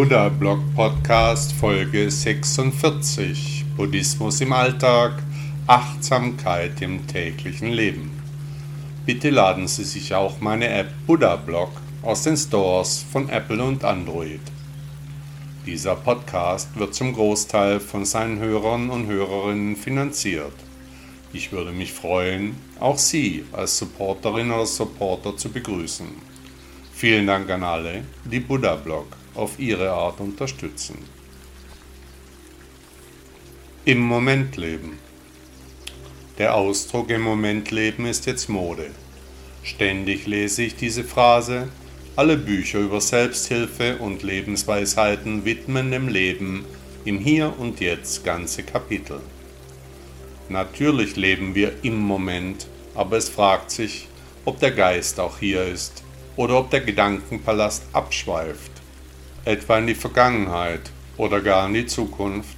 Buddha Blog Podcast Folge 46 Buddhismus im Alltag, Achtsamkeit im täglichen Leben. Bitte laden Sie sich auch meine App Buddha Blog aus den Stores von Apple und Android. Dieser Podcast wird zum Großteil von seinen Hörern und Hörerinnen finanziert. Ich würde mich freuen, auch Sie als Supporterin oder Supporter zu begrüßen. Vielen Dank an alle, die Buddha Blog auf ihre Art unterstützen. Im Moment leben. Der Ausdruck im Moment leben ist jetzt Mode. Ständig lese ich diese Phrase. Alle Bücher über Selbsthilfe und Lebensweisheiten widmen dem Leben im Hier und Jetzt ganze Kapitel. Natürlich leben wir im Moment, aber es fragt sich, ob der Geist auch hier ist oder ob der Gedankenpalast abschweift etwa in die Vergangenheit oder gar in die Zukunft.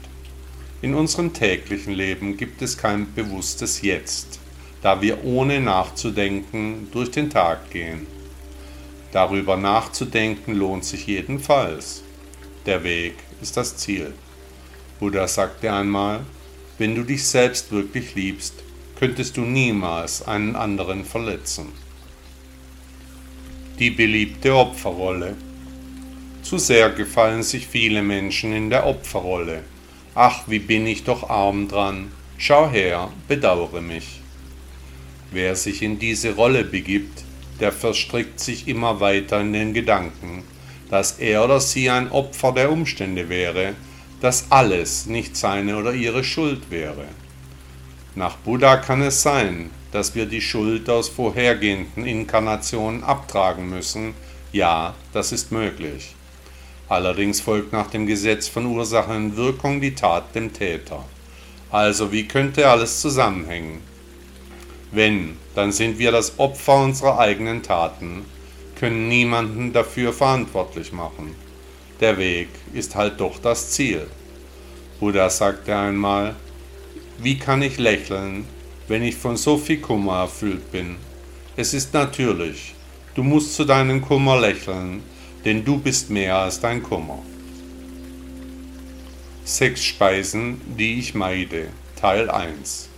In unserem täglichen Leben gibt es kein bewusstes Jetzt, da wir ohne nachzudenken durch den Tag gehen. Darüber nachzudenken lohnt sich jedenfalls. Der Weg ist das Ziel. Buddha sagte einmal, wenn du dich selbst wirklich liebst, könntest du niemals einen anderen verletzen. Die beliebte Opferrolle zu sehr gefallen sich viele Menschen in der Opferrolle. Ach, wie bin ich doch arm dran. Schau her, bedauere mich. Wer sich in diese Rolle begibt, der verstrickt sich immer weiter in den Gedanken, dass er oder sie ein Opfer der Umstände wäre, dass alles nicht seine oder ihre Schuld wäre. Nach Buddha kann es sein, dass wir die Schuld aus vorhergehenden Inkarnationen abtragen müssen. Ja, das ist möglich. Allerdings folgt nach dem Gesetz von Ursache und Wirkung die Tat dem Täter. Also wie könnte alles zusammenhängen? Wenn, dann sind wir das Opfer unserer eigenen Taten, können niemanden dafür verantwortlich machen. Der Weg ist halt doch das Ziel. Buddha sagte einmal, wie kann ich lächeln, wenn ich von so viel Kummer erfüllt bin? Es ist natürlich, du musst zu deinem Kummer lächeln, denn du bist mehr als dein Kummer. Sechs Speisen, die ich meide. Teil 1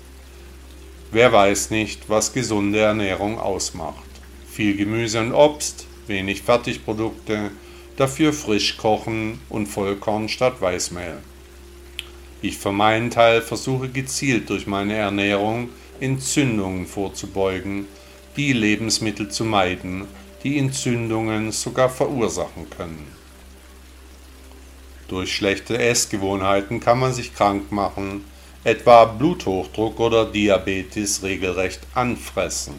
Wer weiß nicht, was gesunde Ernährung ausmacht? Viel Gemüse und Obst, wenig Fertigprodukte, dafür frisch kochen und Vollkorn statt Weißmehl. Ich für meinen Teil versuche gezielt durch meine Ernährung Entzündungen vorzubeugen, die Lebensmittel zu meiden die Entzündungen sogar verursachen können. Durch schlechte Essgewohnheiten kann man sich krank machen, etwa Bluthochdruck oder Diabetes regelrecht anfressen.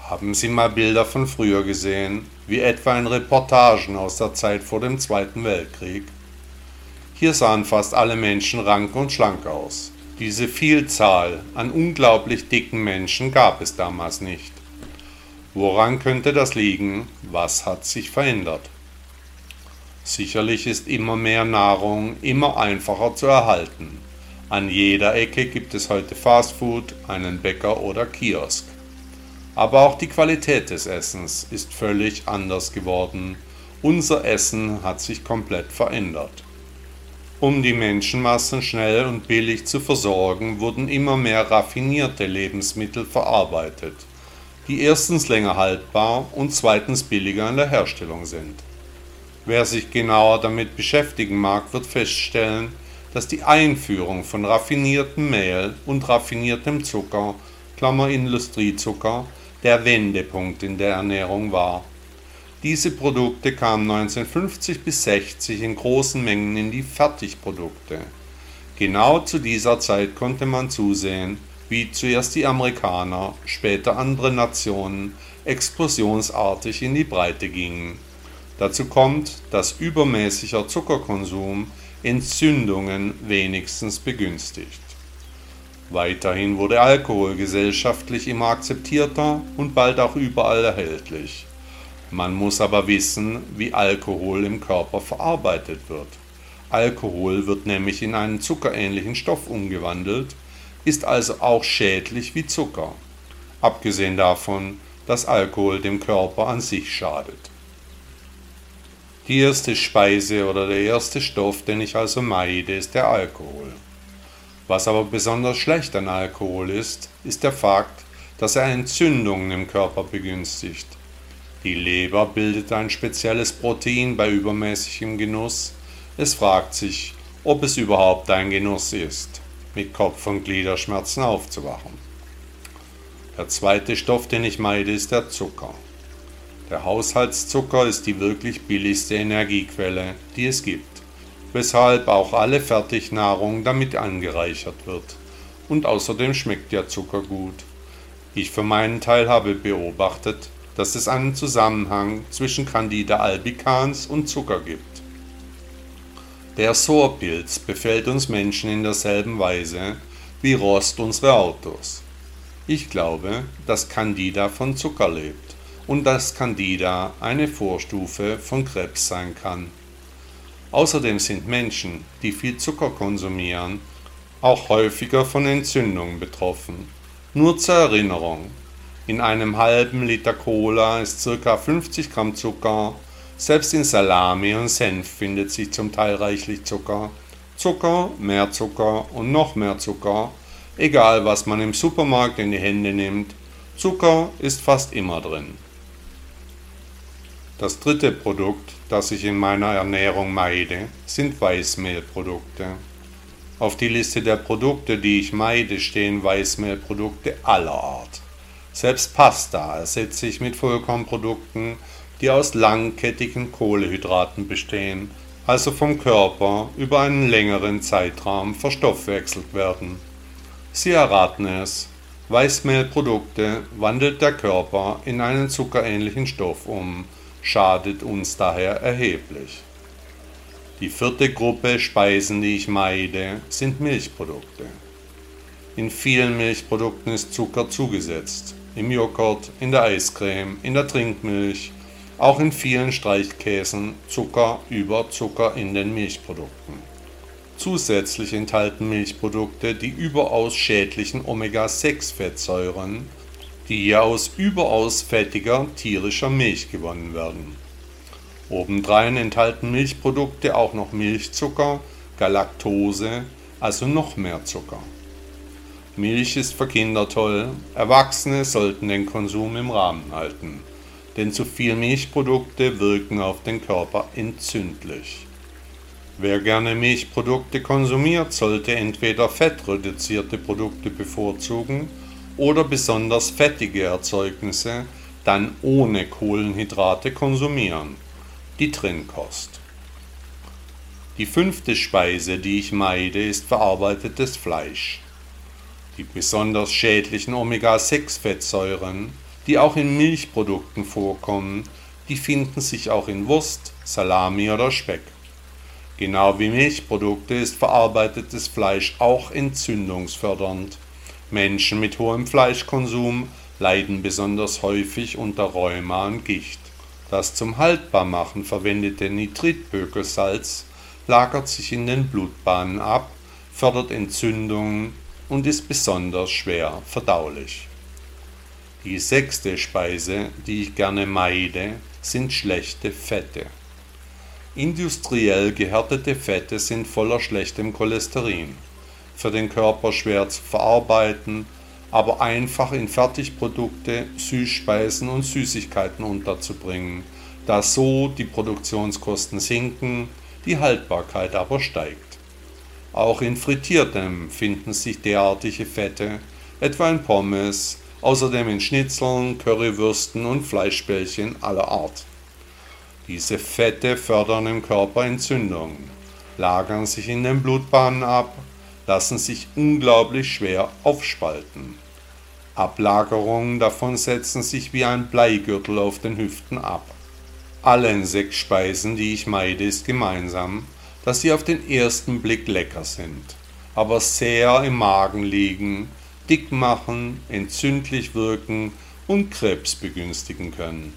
Haben Sie mal Bilder von früher gesehen, wie etwa in Reportagen aus der Zeit vor dem Zweiten Weltkrieg? Hier sahen fast alle Menschen rank und schlank aus. Diese Vielzahl an unglaublich dicken Menschen gab es damals nicht. Woran könnte das liegen? Was hat sich verändert? Sicherlich ist immer mehr Nahrung immer einfacher zu erhalten. An jeder Ecke gibt es heute Fastfood, einen Bäcker oder Kiosk. Aber auch die Qualität des Essens ist völlig anders geworden. Unser Essen hat sich komplett verändert. Um die Menschenmassen schnell und billig zu versorgen, wurden immer mehr raffinierte Lebensmittel verarbeitet die erstens länger haltbar und zweitens billiger in der Herstellung sind. Wer sich genauer damit beschäftigen mag, wird feststellen, dass die Einführung von raffiniertem Mehl und raffiniertem Zucker, Klammer Industriezucker, der Wendepunkt in der Ernährung war. Diese Produkte kamen 1950 bis 60 in großen Mengen in die Fertigprodukte. Genau zu dieser Zeit konnte man zusehen, wie zuerst die Amerikaner, später andere Nationen explosionsartig in die Breite gingen. Dazu kommt, dass übermäßiger Zuckerkonsum Entzündungen wenigstens begünstigt. Weiterhin wurde Alkohol gesellschaftlich immer akzeptierter und bald auch überall erhältlich. Man muss aber wissen, wie Alkohol im Körper verarbeitet wird. Alkohol wird nämlich in einen zuckerähnlichen Stoff umgewandelt, ist also auch schädlich wie Zucker, abgesehen davon, dass Alkohol dem Körper an sich schadet. Die erste Speise oder der erste Stoff, den ich also meide, ist der Alkohol. Was aber besonders schlecht an Alkohol ist, ist der Fakt, dass er Entzündungen im Körper begünstigt. Die Leber bildet ein spezielles Protein bei übermäßigem Genuss. Es fragt sich, ob es überhaupt ein Genuss ist, mit Kopf- und Gliederschmerzen aufzuwachen. Der zweite Stoff, den ich meide, ist der Zucker. Der Haushaltszucker ist die wirklich billigste Energiequelle, die es gibt, weshalb auch alle Fertignahrung damit angereichert wird. Und außerdem schmeckt der Zucker gut. Ich für meinen Teil habe beobachtet, dass es einen Zusammenhang zwischen Candida albicans und Zucker gibt. Der Sohrpilz befällt uns Menschen in derselben Weise wie Rost unsere Autos. Ich glaube, dass Candida von Zucker lebt und dass Candida eine Vorstufe von Krebs sein kann. Außerdem sind Menschen, die viel Zucker konsumieren, auch häufiger von Entzündungen betroffen. Nur zur Erinnerung, in einem halben Liter Cola ist ca. 50 Gramm Zucker. Selbst in Salami und Senf findet sich zum Teil reichlich Zucker. Zucker, mehr Zucker und noch mehr Zucker. Egal was man im Supermarkt in die Hände nimmt, Zucker ist fast immer drin. Das dritte Produkt, das ich in meiner Ernährung meide, sind Weißmehlprodukte. Auf die Liste der Produkte, die ich meide, stehen Weißmehlprodukte aller Art. Selbst Pasta ersetze ich mit Vollkornprodukten, die aus langkettigen Kohlehydraten bestehen, also vom Körper über einen längeren Zeitraum verstoffwechselt werden. Sie erraten es. Weißmehlprodukte wandelt der Körper in einen zuckerähnlichen Stoff um, schadet uns daher erheblich. Die vierte Gruppe Speisen, die ich meide, sind Milchprodukte. In vielen Milchprodukten ist Zucker zugesetzt im Joghurt, in der Eiscreme, in der Trinkmilch, auch in vielen Streichkäsen Zucker über Zucker in den Milchprodukten. Zusätzlich enthalten Milchprodukte die überaus schädlichen Omega-6-Fettsäuren, die hier aus überaus fettiger tierischer Milch gewonnen werden. Obendrein enthalten Milchprodukte auch noch Milchzucker, Galaktose, also noch mehr Zucker. Milch ist für Kinder toll, Erwachsene sollten den Konsum im Rahmen halten, denn zu viel Milchprodukte wirken auf den Körper entzündlich. Wer gerne Milchprodukte konsumiert, sollte entweder fettreduzierte Produkte bevorzugen oder besonders fettige Erzeugnisse dann ohne Kohlenhydrate konsumieren. Die Trinnkost. Die fünfte Speise, die ich meide, ist verarbeitetes Fleisch. Die besonders schädlichen Omega-6-Fettsäuren, die auch in Milchprodukten vorkommen, die finden sich auch in Wurst, Salami oder Speck. Genau wie Milchprodukte ist verarbeitetes Fleisch auch entzündungsfördernd. Menschen mit hohem Fleischkonsum leiden besonders häufig unter Rheuma und Gicht. Das zum Haltbarmachen verwendete Nitritbökelsalz lagert sich in den Blutbahnen ab, fördert Entzündungen und ist besonders schwer verdaulich. Die sechste Speise, die ich gerne meide, sind schlechte Fette. Industriell gehärtete Fette sind voller schlechtem Cholesterin, für den Körper schwer zu verarbeiten, aber einfach in Fertigprodukte, Süßspeisen und Süßigkeiten unterzubringen, da so die Produktionskosten sinken, die Haltbarkeit aber steigt. Auch in Frittiertem finden sich derartige Fette, etwa in Pommes, außerdem in Schnitzeln, Currywürsten und Fleischbällchen aller Art. Diese Fette fördern im Körper Entzündungen, lagern sich in den Blutbahnen ab, lassen sich unglaublich schwer aufspalten. Ablagerungen davon setzen sich wie ein Bleigürtel auf den Hüften ab. Allen sechs Speisen, die ich meide, ist gemeinsam, dass sie auf den ersten Blick lecker sind, aber sehr im Magen liegen, dick machen, entzündlich wirken und Krebs begünstigen können.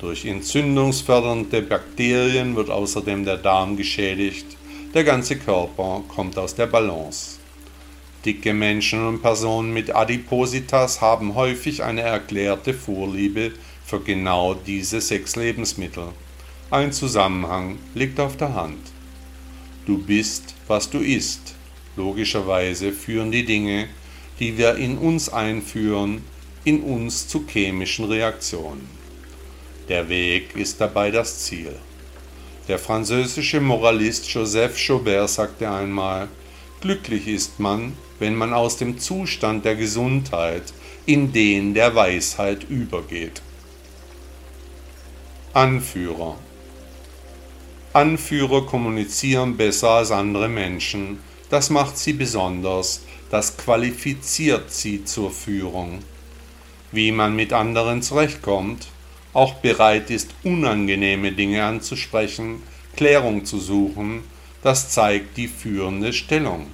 Durch entzündungsfördernde Bakterien wird außerdem der Darm geschädigt, der ganze Körper kommt aus der Balance. Dicke Menschen und Personen mit Adipositas haben häufig eine erklärte Vorliebe für genau diese sechs Lebensmittel Ein Zusammenhang liegt auf der Hand. Du bist, was du isst. Logischerweise führen die Dinge, die wir in uns einführen, in uns zu chemischen Reaktionen. Der Weg ist dabei das Ziel. Der französische Moralist Joseph Chaubert sagte einmal, Glücklich ist man, wenn man aus dem Zustand der Gesundheit in den der Weisheit übergeht. Anführer Anführer kommunizieren besser als andere Menschen, das macht sie besonders, das qualifiziert sie zur Führung. Wie man mit anderen zurechtkommt, auch bereit ist, unangenehme Dinge anzusprechen, Klärung zu suchen, das zeigt die führende Stellung.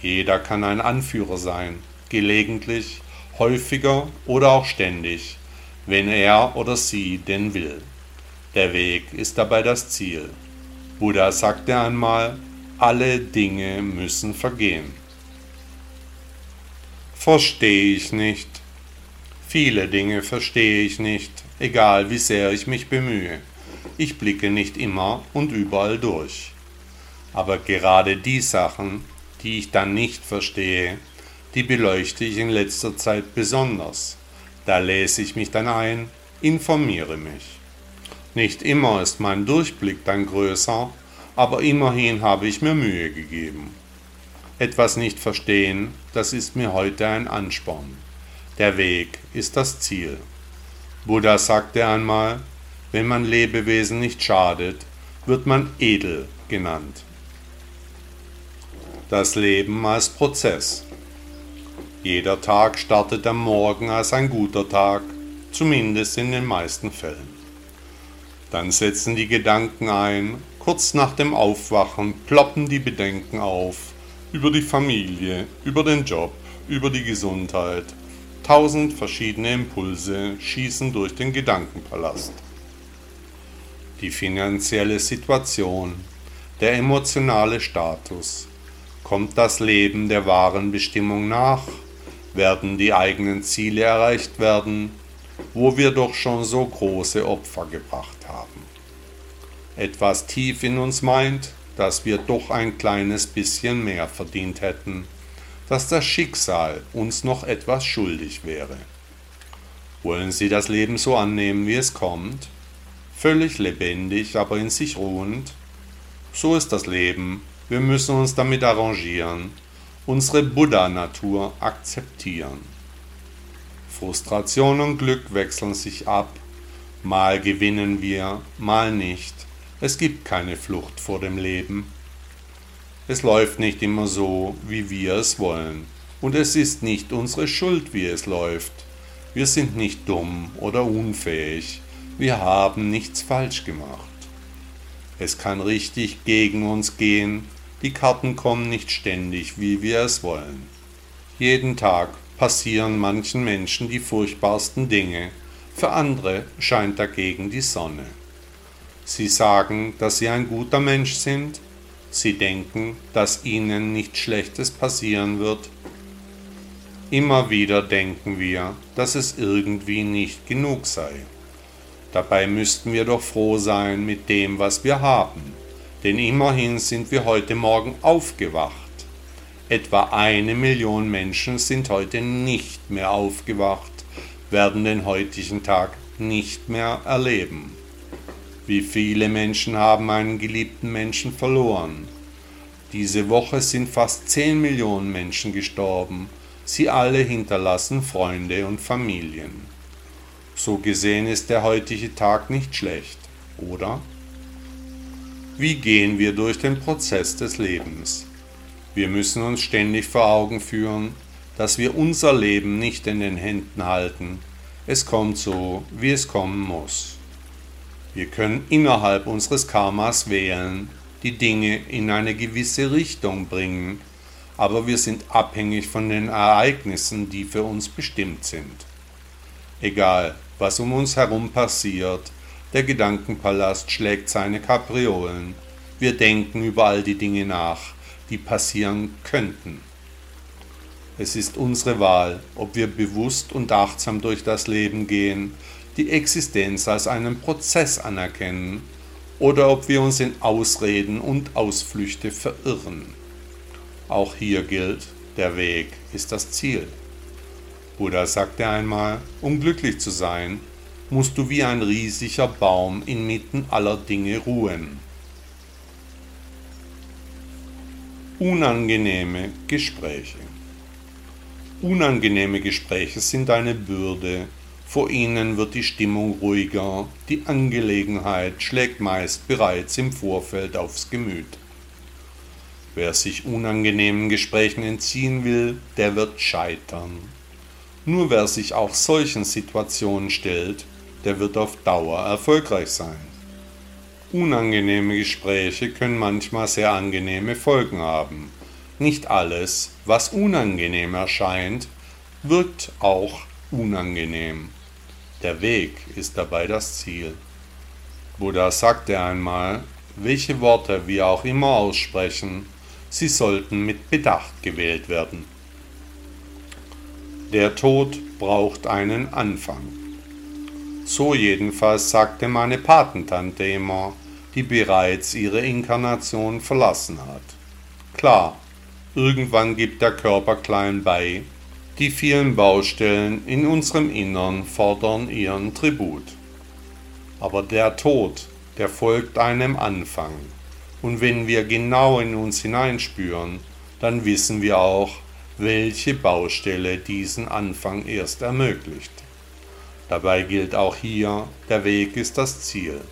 Jeder kann ein Anführer sein, gelegentlich, häufiger oder auch ständig, wenn er oder sie denn will. Der Weg ist dabei das Ziel. Buddha sagte einmal, alle Dinge müssen vergehen. Verstehe ich nicht. Viele Dinge verstehe ich nicht, egal wie sehr ich mich bemühe. Ich blicke nicht immer und überall durch. Aber gerade die Sachen, die ich dann nicht verstehe, die beleuchte ich in letzter Zeit besonders. Da lese ich mich dann ein, informiere mich. Nicht immer ist mein Durchblick dann größer, aber immerhin habe ich mir Mühe gegeben. Etwas nicht verstehen, das ist mir heute ein Ansporn. Der Weg ist das Ziel. Buddha sagte einmal, wenn man Lebewesen nicht schadet, wird man edel genannt. Das Leben als Prozess. Jeder Tag startet am Morgen als ein guter Tag, zumindest in den meisten Fällen. Dann setzen die Gedanken ein, kurz nach dem Aufwachen ploppen die Bedenken auf über die Familie, über den Job, über die Gesundheit, Tausend verschiedene Impulse schießen durch den Gedankenpalast. Die finanzielle Situation, der emotionale Status, kommt das Leben der wahren Bestimmung nach, werden die eigenen Ziele erreicht werden, wo wir doch schon so große Opfer gebracht haben. Etwas tief in uns meint, dass wir doch ein kleines bisschen mehr verdient hätten dass das Schicksal uns noch etwas schuldig wäre. Wollen Sie das Leben so annehmen, wie es kommt? Völlig lebendig, aber in sich ruhend? So ist das Leben. Wir müssen uns damit arrangieren, unsere Buddha-Natur akzeptieren. Frustration und Glück wechseln sich ab. Mal gewinnen wir, mal nicht. Es gibt keine Flucht vor dem Leben. Es läuft nicht immer so, wie wir es wollen. Und es ist nicht unsere Schuld, wie es läuft. Wir sind nicht dumm oder unfähig. Wir haben nichts falsch gemacht. Es kann richtig gegen uns gehen. Die Karten kommen nicht ständig, wie wir es wollen. Jeden Tag passieren manchen Menschen die furchtbarsten Dinge. Für andere scheint dagegen die Sonne. Sie sagen, dass sie ein guter Mensch sind, Sie denken, dass ihnen nichts Schlechtes passieren wird. Immer wieder denken wir, dass es irgendwie nicht genug sei. Dabei müssten wir doch froh sein mit dem, was wir haben, denn immerhin sind wir heute Morgen aufgewacht. Etwa eine Million Menschen sind heute nicht mehr aufgewacht, werden den heutigen Tag nicht mehr erleben. Wie viele Menschen haben einen geliebten Menschen verloren? Diese Woche sind fast 10 Millionen Menschen gestorben. Sie alle hinterlassen Freunde und Familien. So gesehen ist der heutige Tag nicht schlecht, oder? Wie gehen wir durch den Prozess des Lebens? Wir müssen uns ständig vor Augen führen, dass wir unser Leben nicht in den Händen halten. Es kommt so, wie es kommen muss. Wir können innerhalb unseres Karmas wählen, die Dinge in eine gewisse Richtung bringen, aber wir sind abhängig von den Ereignissen, die für uns bestimmt sind. Egal, was um uns herum passiert, der Gedankenpalast schlägt seine Kapriolen. Wir denken über all die Dinge nach, die passieren könnten. Es ist unsere Wahl, ob wir bewusst und achtsam durch das Leben gehen, die Existenz als einen Prozess anerkennen oder ob wir uns in Ausreden und Ausflüchte verirren. Auch hier gilt, der Weg ist das Ziel. Buddha sagte einmal, um glücklich zu sein, musst du wie ein riesiger Baum inmitten aller Dinge ruhen. Unangenehme Gespräche. Unangenehme Gespräche sind eine Bürde, vor ihnen wird die Stimmung ruhiger, die Angelegenheit schlägt meist bereits im Vorfeld aufs Gemüt. Wer sich unangenehmen Gesprächen entziehen will, der wird scheitern. Nur wer sich auch solchen Situationen stellt, der wird auf Dauer erfolgreich sein. Unangenehme Gespräche können manchmal sehr angenehme Folgen haben. Nicht alles, was unangenehm erscheint, wirkt auch unangenehm. Der Weg ist dabei das Ziel. Buddha sagte einmal, welche Worte wir auch immer aussprechen, sie sollten mit Bedacht gewählt werden. Der Tod braucht einen Anfang. So jedenfalls sagte meine Patentante immer, die bereits ihre Inkarnation verlassen hat. Klar, irgendwann gibt der Körper klein bei, die vielen Baustellen in unserem Innern fordern ihren Tribut. Aber der Tod, der folgt einem Anfang. Und wenn wir genau in uns hineinspüren, dann wissen wir auch, welche Baustelle diesen Anfang erst ermöglicht. Dabei gilt auch hier, der Weg ist das Ziel.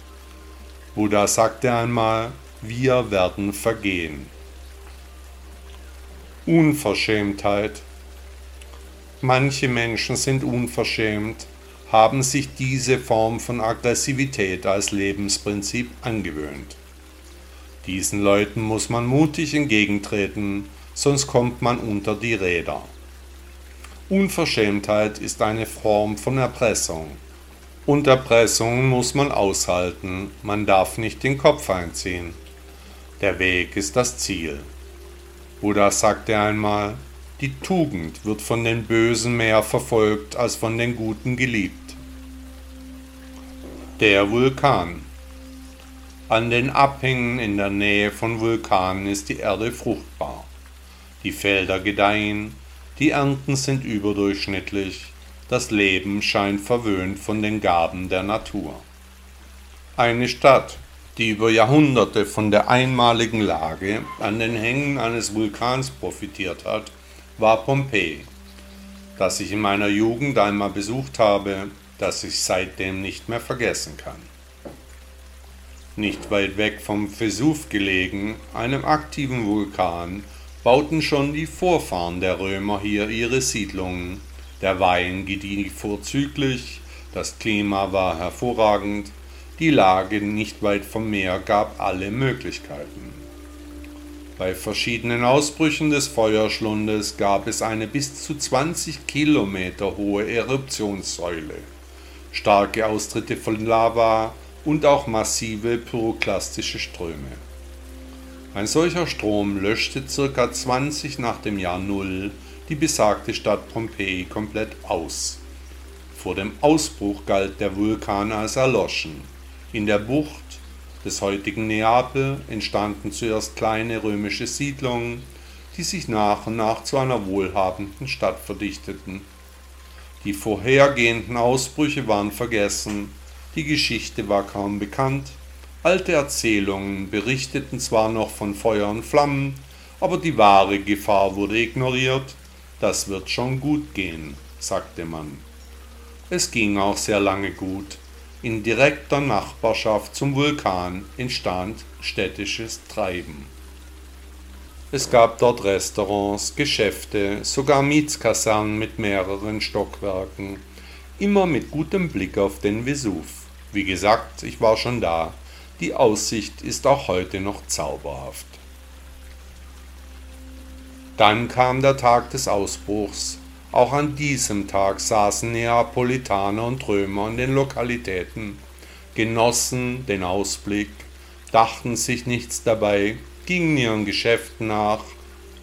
Buddha sagte einmal, wir werden vergehen. Unverschämtheit. Manche Menschen sind unverschämt, haben sich diese Form von Aggressivität als Lebensprinzip angewöhnt. Diesen Leuten muss man mutig entgegentreten, sonst kommt man unter die Räder. Unverschämtheit ist eine Form von Erpressung. Und Erpressung muss man aushalten, man darf nicht den Kopf einziehen. Der Weg ist das Ziel. Buddha sagte einmal, die Tugend wird von den Bösen mehr verfolgt als von den Guten geliebt. Der Vulkan. An den Abhängen in der Nähe von Vulkanen ist die Erde fruchtbar. Die Felder gedeihen, die Ernten sind überdurchschnittlich, das Leben scheint verwöhnt von den Gaben der Natur. Eine Stadt, die über Jahrhunderte von der einmaligen Lage an den Hängen eines Vulkans profitiert hat, war Pompeji, das ich in meiner Jugend einmal besucht habe, das ich seitdem nicht mehr vergessen kann. Nicht weit weg vom Vesuv gelegen, einem aktiven Vulkan, bauten schon die Vorfahren der Römer hier ihre Siedlungen. Der Wein gedieh vorzüglich, das Klima war hervorragend, die Lage nicht weit vom Meer gab alle Möglichkeiten. Bei verschiedenen Ausbrüchen des Feuerschlundes gab es eine bis zu 20 Kilometer hohe Eruptionssäule, starke Austritte von Lava und auch massive pyroklastische Ströme. Ein solcher Strom löschte ca. 20 nach dem Jahr Null die besagte Stadt Pompeji komplett aus. Vor dem Ausbruch galt der Vulkan als erloschen. In der Bucht des heutigen Neapel entstanden zuerst kleine römische Siedlungen, die sich nach und nach zu einer wohlhabenden Stadt verdichteten. Die vorhergehenden Ausbrüche waren vergessen, die Geschichte war kaum bekannt, Alte Erzählungen berichteten zwar noch von Feuer und Flammen, aber die wahre Gefahr wurde ignoriert. Das wird schon gut gehen, sagte man. Es ging auch sehr lange gut. In direkter Nachbarschaft zum Vulkan entstand städtisches Treiben. Es gab dort Restaurants, Geschäfte, sogar Mietskasernen mit mehreren Stockwerken, immer mit gutem Blick auf den Vesuv. Wie gesagt, ich war schon da. Die Aussicht ist auch heute noch zauberhaft. Dann kam der Tag des Ausbruchs. Auch an diesem Tag saßen Neapolitaner und Römer in den Lokalitäten, genossen den Ausblick, dachten sich nichts dabei, gingen ihren Geschäften nach.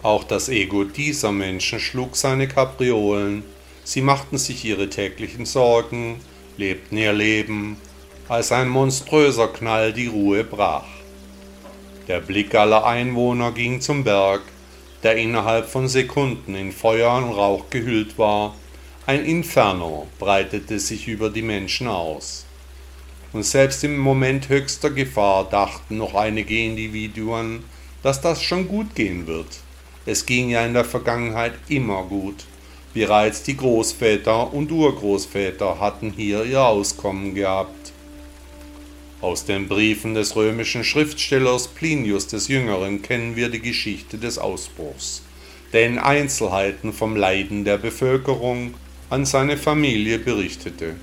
Auch das Ego dieser Menschen schlug seine Kapriolen. Sie machten sich ihre täglichen Sorgen, lebten ihr Leben, als ein monströser Knall die Ruhe brach. Der Blick aller Einwohner ging zum Berg, der innerhalb von Sekunden in Feuer und Rauch gehüllt war. Ein Inferno breitete sich über die Menschen aus. Und selbst im Moment höchster Gefahr dachten noch einige Individuen, dass das schon gut gehen wird. Es ging ja in der Vergangenheit immer gut. Bereits die Großväter und Urgroßväter hatten hier ihr Auskommen gehabt. Aus den Briefen des römischen Schriftstellers Plinius des Jüngeren kennen wir die Geschichte des Ausbruchs, der in Einzelheiten vom Leiden der Bevölkerung an seine Familie berichtete.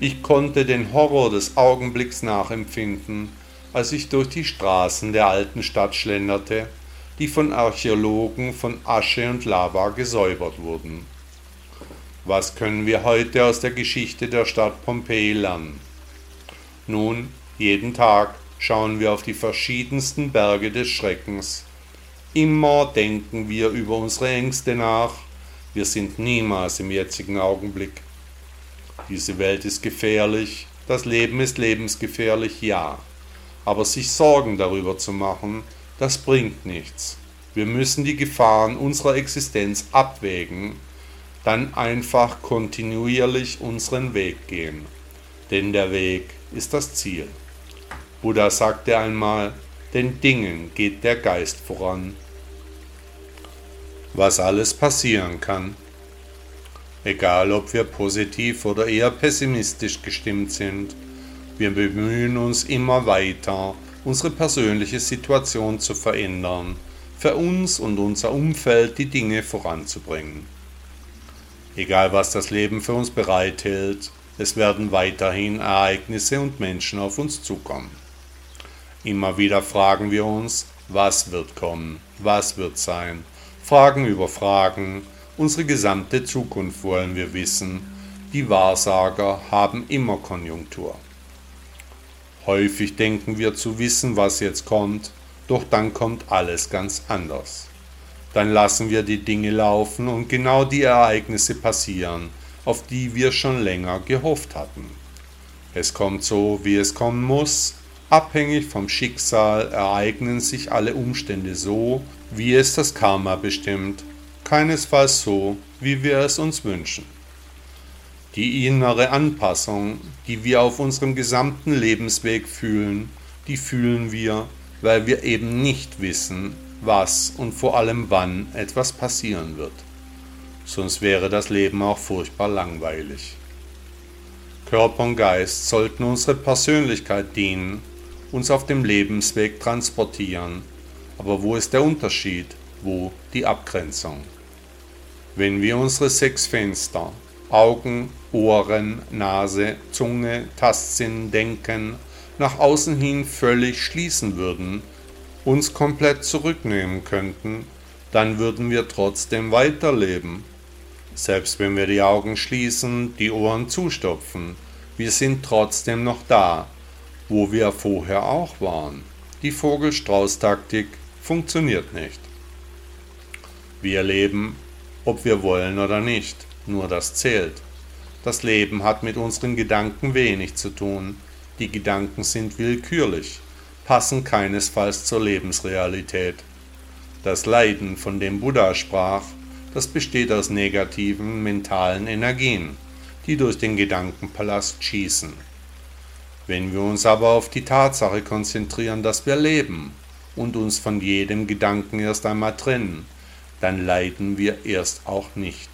Ich konnte den Horror des Augenblicks nachempfinden, als ich durch die Straßen der alten Stadt schlenderte, die von Archäologen von Asche und Lava gesäubert wurden. Was können wir heute aus der Geschichte der Stadt Pompeji lernen? Nun, jeden Tag schauen wir auf die verschiedensten Berge des Schreckens. Immer denken wir über unsere Ängste nach. Wir sind niemals im jetzigen Augenblick. Diese Welt ist gefährlich, das Leben ist lebensgefährlich, ja. Aber sich Sorgen darüber zu machen, das bringt nichts. Wir müssen die Gefahren unserer Existenz abwägen, dann einfach kontinuierlich unseren Weg gehen. Denn der Weg ist das Ziel. Buddha sagte einmal, den Dingen geht der Geist voran. Was alles passieren kann. Egal ob wir positiv oder eher pessimistisch gestimmt sind, wir bemühen uns immer weiter, unsere persönliche Situation zu verändern, für uns und unser Umfeld die Dinge voranzubringen. Egal was das Leben für uns bereithält, es werden weiterhin Ereignisse und Menschen auf uns zukommen. Immer wieder fragen wir uns, was wird kommen, was wird sein. Fragen über Fragen, unsere gesamte Zukunft wollen wir wissen. Die Wahrsager haben immer Konjunktur. Häufig denken wir zu wissen, was jetzt kommt, doch dann kommt alles ganz anders. Dann lassen wir die Dinge laufen und genau die Ereignisse passieren, auf die wir schon länger gehofft hatten. Es kommt so, wie es kommen muss, abhängig vom Schicksal ereignen sich alle Umstände so, wie es das Karma bestimmt, keinesfalls so, wie wir es uns wünschen. Die innere Anpassung, die wir auf unserem gesamten Lebensweg fühlen, die fühlen wir, weil wir eben nicht wissen, was und vor allem wann etwas passieren wird sonst wäre das Leben auch furchtbar langweilig. Körper und Geist sollten unsere Persönlichkeit dienen, uns auf dem Lebensweg transportieren, aber wo ist der Unterschied, wo die Abgrenzung? Wenn wir unsere sechs Fenster Augen, Ohren, Nase, Zunge, Tastsinn, Denken nach außen hin völlig schließen würden, uns komplett zurücknehmen könnten, dann würden wir trotzdem weiterleben selbst wenn wir die Augen schließen, die Ohren zustopfen, wir sind trotzdem noch da, wo wir vorher auch waren. Die Vogelstrauß-Taktik funktioniert nicht. Wir leben, ob wir wollen oder nicht, nur das zählt. Das Leben hat mit unseren Gedanken wenig zu tun. Die Gedanken sind willkürlich, passen keinesfalls zur Lebensrealität. Das Leiden, von dem Buddha sprach, das besteht aus negativen mentalen Energien, die durch den Gedankenpalast schießen. Wenn wir uns aber auf die Tatsache konzentrieren, dass wir leben und uns von jedem Gedanken erst einmal trennen, dann leiden wir erst auch nicht.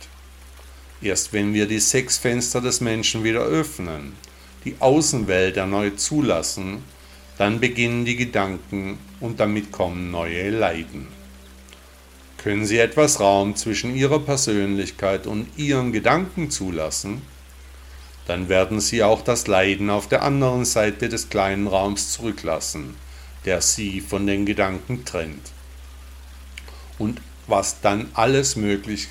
Erst wenn wir die sechs Fenster des Menschen wieder öffnen, die Außenwelt erneut zulassen, dann beginnen die Gedanken und damit kommen neue Leiden. Können Sie etwas Raum zwischen Ihrer Persönlichkeit und Ihren Gedanken zulassen? Dann werden Sie auch das Leiden auf der anderen Seite des kleinen Raums zurücklassen, der Sie von den Gedanken trennt. Und was dann alles möglich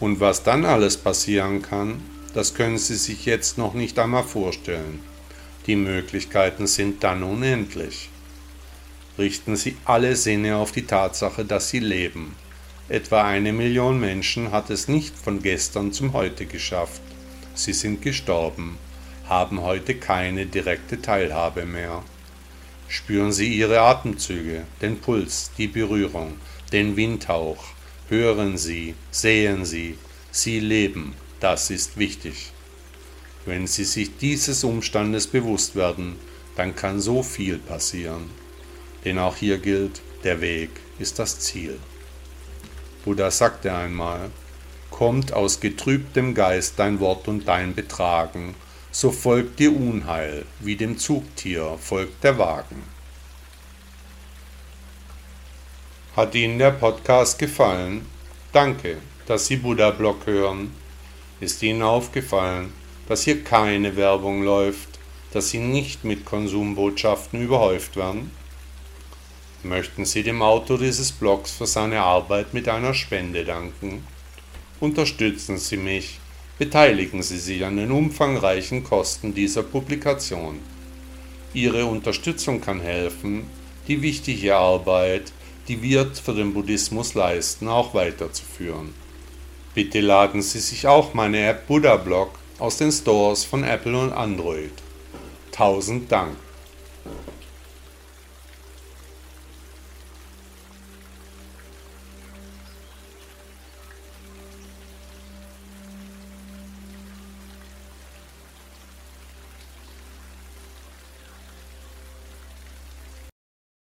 und was dann alles passieren kann, das können Sie sich jetzt noch nicht einmal vorstellen. Die Möglichkeiten sind dann unendlich richten Sie alle Sinne auf die Tatsache, dass Sie leben. Etwa eine Million Menschen hat es nicht von gestern zum heute geschafft. Sie sind gestorben, haben heute keine direkte Teilhabe mehr. Spüren Sie Ihre Atemzüge, den Puls, die Berührung, den Windhauch. Hören Sie, sehen Sie, Sie leben, das ist wichtig. Wenn Sie sich dieses Umstandes bewusst werden, dann kann so viel passieren. Denn auch hier gilt, der Weg ist das Ziel. Buddha sagte einmal, kommt aus getrübtem Geist dein Wort und dein Betragen, so folgt dir Unheil, wie dem Zugtier folgt der Wagen. Hat Ihnen der Podcast gefallen? Danke, dass Sie Buddha Blog hören. Ist Ihnen aufgefallen, dass hier keine Werbung läuft, dass Sie nicht mit Konsumbotschaften überhäuft werden? Möchten Sie dem Autor dieses Blogs für seine Arbeit mit einer Spende danken? Unterstützen Sie mich, beteiligen Sie sich an den umfangreichen Kosten dieser Publikation. Ihre Unterstützung kann helfen, die wichtige Arbeit, die wir für den Buddhismus leisten, auch weiterzuführen. Bitte laden Sie sich auch meine App Buddha Blog aus den Stores von Apple und Android. Tausend Dank.